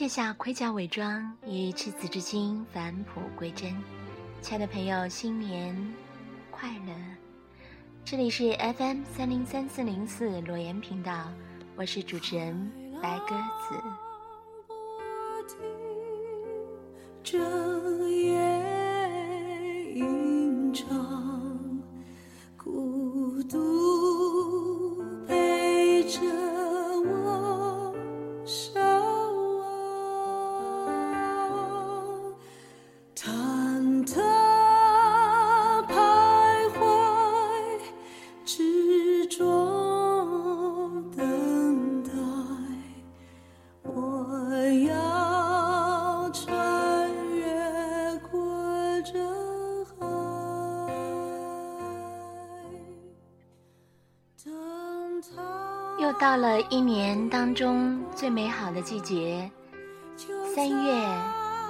卸下盔甲伪装，以赤子之心返璞归真。亲爱的朋友，新年快乐！这里是 FM 三零三四零四裸言频道，我是主持人白鸽子。这又到了一年当中最美好的季节，三月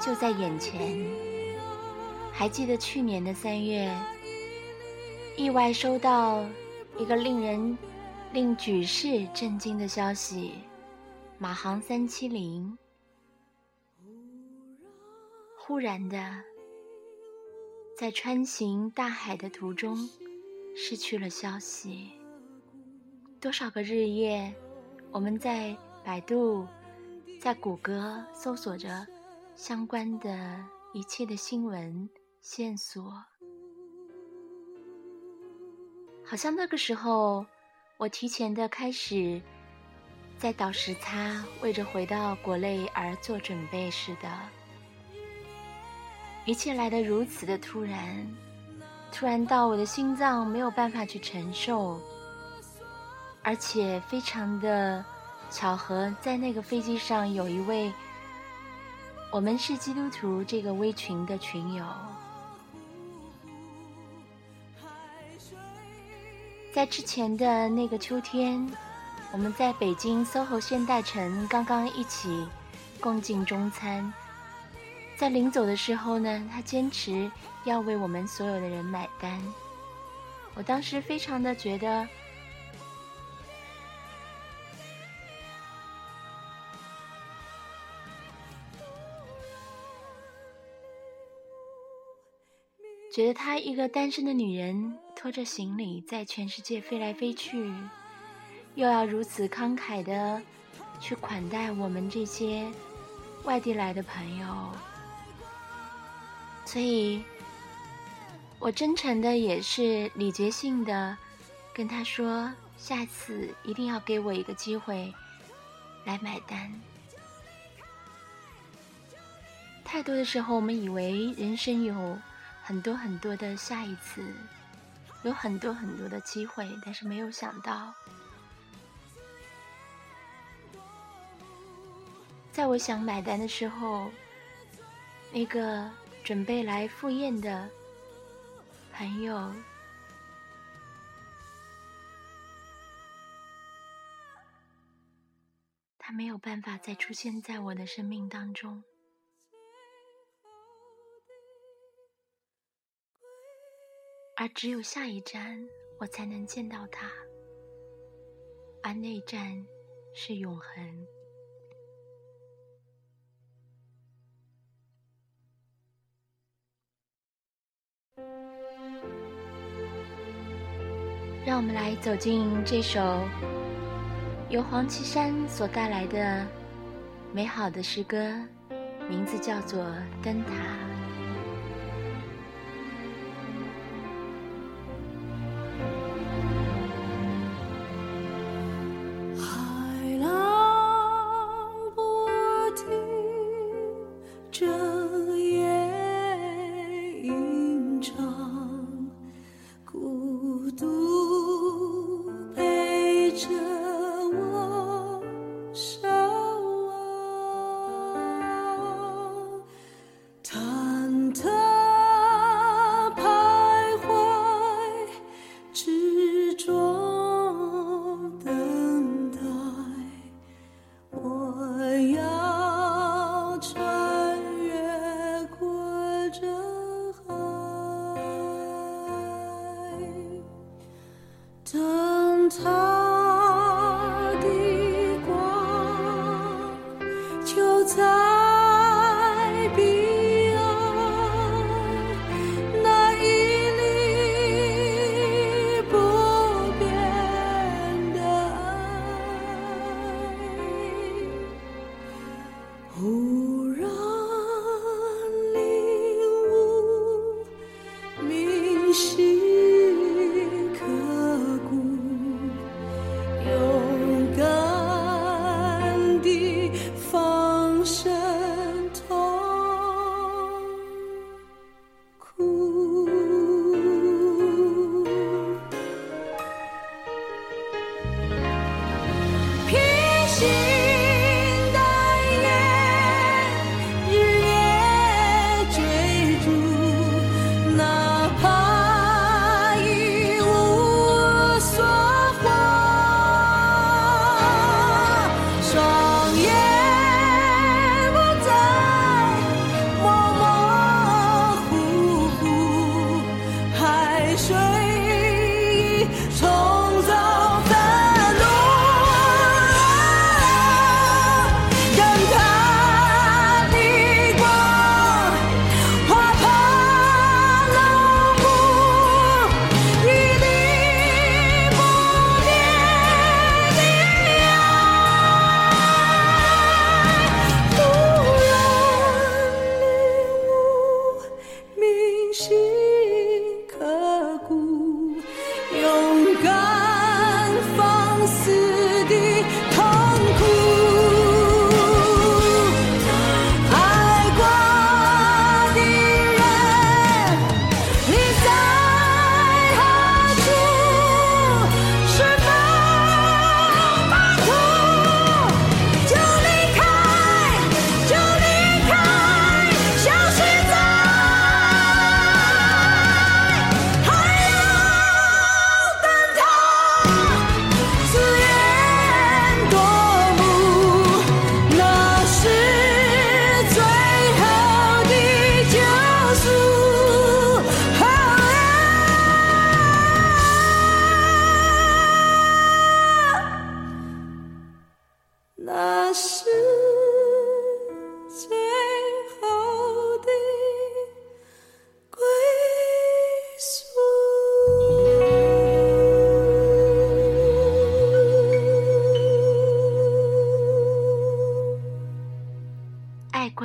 就在眼前。还记得去年的三月，意外收到一个令人令举世震惊的消息：马航三七零忽然的在穿行大海的途中失去了消息。多少个日夜，我们在百度、在谷歌搜索着相关的一切的新闻线索。好像那个时候，我提前的开始在倒时差，为着回到国内而做准备似的。一切来得如此的突然，突然到我的心脏没有办法去承受。而且非常的巧合，在那个飞机上有一位我们是基督徒这个微群的群友，在之前的那个秋天，我们在北京 SOHO 现代城刚刚一起共进中餐，在临走的时候呢，他坚持要为我们所有的人买单，我当时非常的觉得。觉得她一个单身的女人拖着行李在全世界飞来飞去，又要如此慷慨的去款待我们这些外地来的朋友，所以，我真诚的也是礼节性的跟她说，下次一定要给我一个机会来买单。太多的时候，我们以为人生有。很多很多的下一次，有很多很多的机会，但是没有想到，在我想买单的时候，那个准备来赴宴的朋友，他没有办法再出现在我的生命当中。而只有下一站，我才能见到他，而那一站是永恒。让我们来走进这首由黄绮珊所带来的美好的诗歌，名字叫做《灯塔》。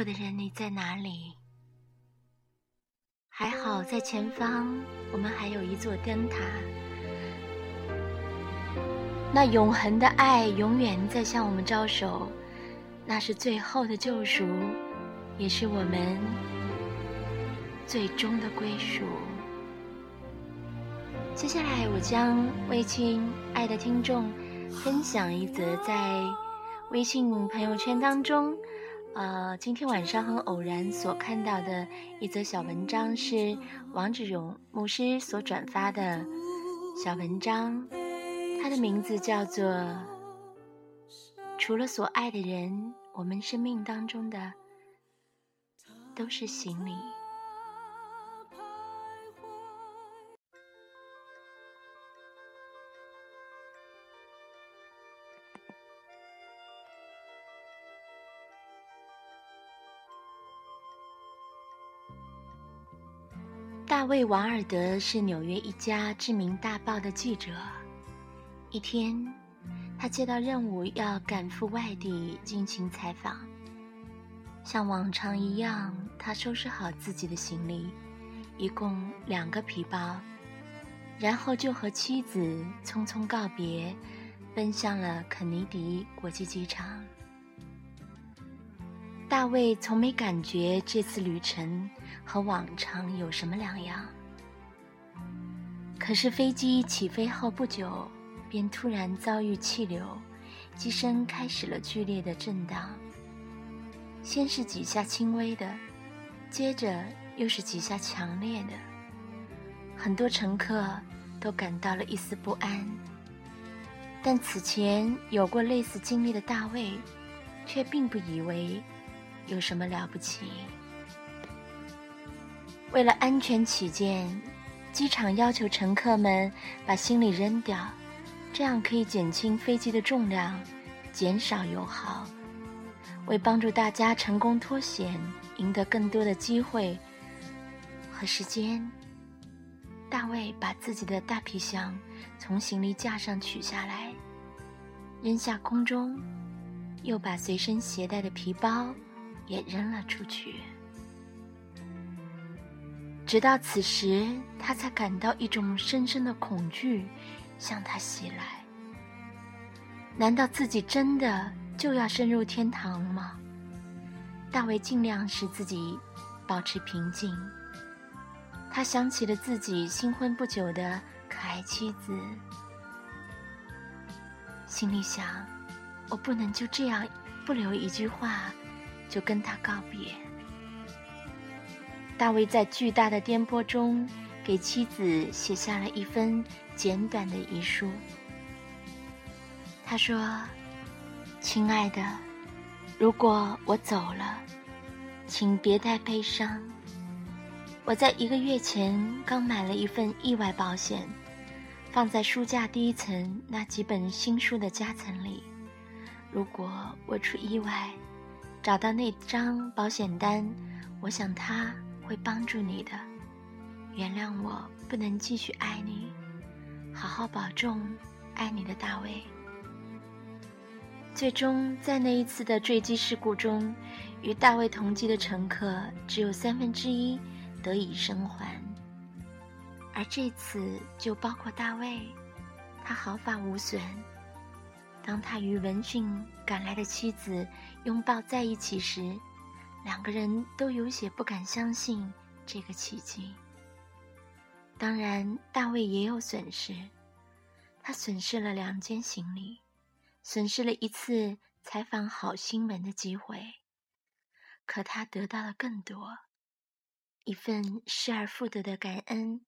的人，你在哪里？还好，在前方，我们还有一座灯塔。那永恒的爱永远在向我们招手，那是最后的救赎，也是我们最终的归属。接下来，我将为亲爱的听众分享一则在微信朋友圈当中。呃，今天晚上很偶然所看到的一则小文章是王志勇牧师所转发的小文章，它的名字叫做《除了所爱的人，我们生命当中的都是行李》。大卫·瓦尔德是纽约一家知名大报的记者。一天，他接到任务要赶赴外地进行采访。像往常一样，他收拾好自己的行李，一共两个皮包，然后就和妻子匆匆告别，奔向了肯尼迪国际机场。大卫从没感觉这次旅程。和往常有什么两样？可是飞机起飞后不久，便突然遭遇气流，机身开始了剧烈的震荡。先是几下轻微的，接着又是几下强烈的。很多乘客都感到了一丝不安。但此前有过类似经历的大卫，却并不以为有什么了不起。为了安全起见，机场要求乘客们把行李扔掉，这样可以减轻飞机的重量，减少油耗。为帮助大家成功脱险，赢得更多的机会和时间，大卫把自己的大皮箱从行李架上取下来，扔下空中，又把随身携带的皮包也扔了出去。直到此时，他才感到一种深深的恐惧向他袭来。难道自己真的就要升入天堂吗？大卫尽量使自己保持平静。他想起了自己新婚不久的可爱妻子，心里想：我不能就这样不留一句话就跟他告别。大卫在巨大的颠簸中给妻子写下了一封简短的遗书。他说：“亲爱的，如果我走了，请别太悲伤。我在一个月前刚买了一份意外保险，放在书架第一层那几本新书的夹层里。如果我出意外，找到那张保险单，我想他会帮助你的。原谅我不能继续爱你，好好保重，爱你的大卫。”最终，在那一次的坠机事故中，与大卫同机的乘客只有三分之一得以生还，而这次就包括大卫，他毫发无损。当他与闻讯赶来的妻子拥抱在一起时，两个人都有些不敢相信这个奇迹。当然，大卫也有损失，他损失了两件行李。损失了一次采访好新闻的机会，可他得到了更多：一份失而复得的感恩，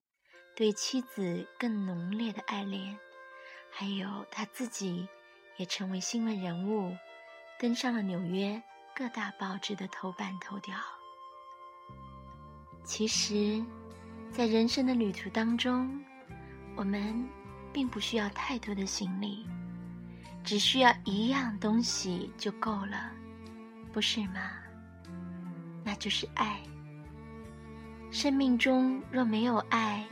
对妻子更浓烈的爱恋，还有他自己也成为新闻人物，登上了纽约各大报纸的头版头条。其实，在人生的旅途当中，我们并不需要太多的行李。只需要一样东西就够了，不是吗？那就是爱。生命中若没有爱，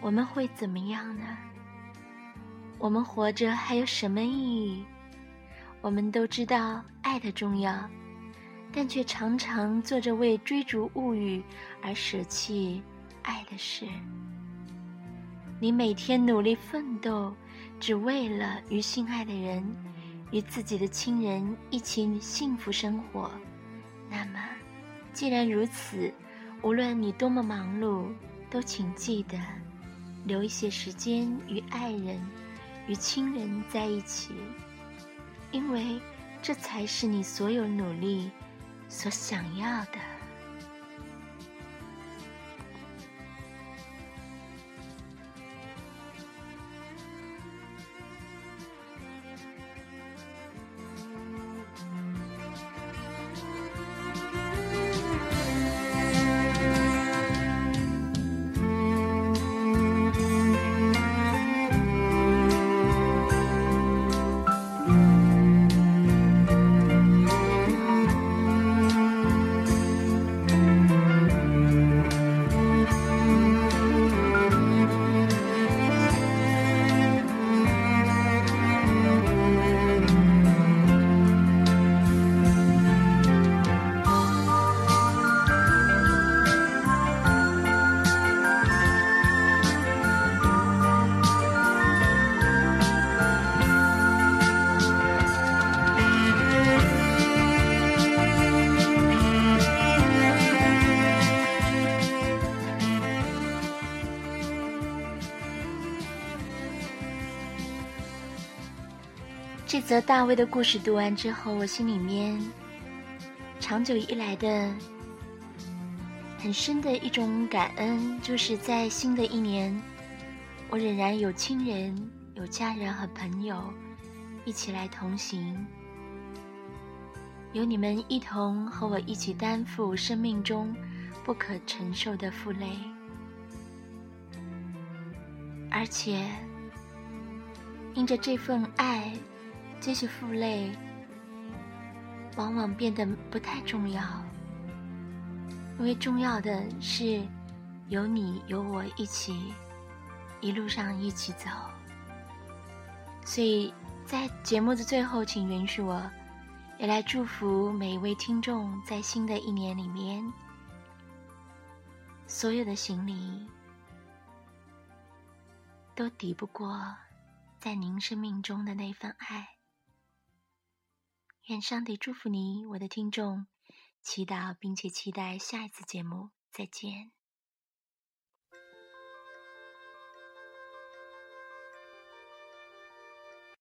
我们会怎么样呢？我们活着还有什么意义？我们都知道爱的重要，但却常常做着为追逐物欲而舍弃爱的事。你每天努力奋斗。只为了与心爱的人、与自己的亲人一起幸福生活，那么，既然如此，无论你多么忙碌，都请记得留一些时间与爱人、与亲人在一起，因为这才是你所有努力所想要的。则大卫的故事读完之后，我心里面长久以来的很深的一种感恩，就是在新的一年，我仍然有亲人、有家人和朋友一起来同行，有你们一同和我一起担负生命中不可承受的负累，而且因着这份爱。这些负累，往往变得不太重要，因为重要的是有你有我一起，一路上一起走。所以在节目的最后，请允许我，也来祝福每一位听众，在新的一年里面，所有的行李都抵不过在您生命中的那份爱。愿上帝祝福你，我的听众。祈祷并且期待下一次节目，再见。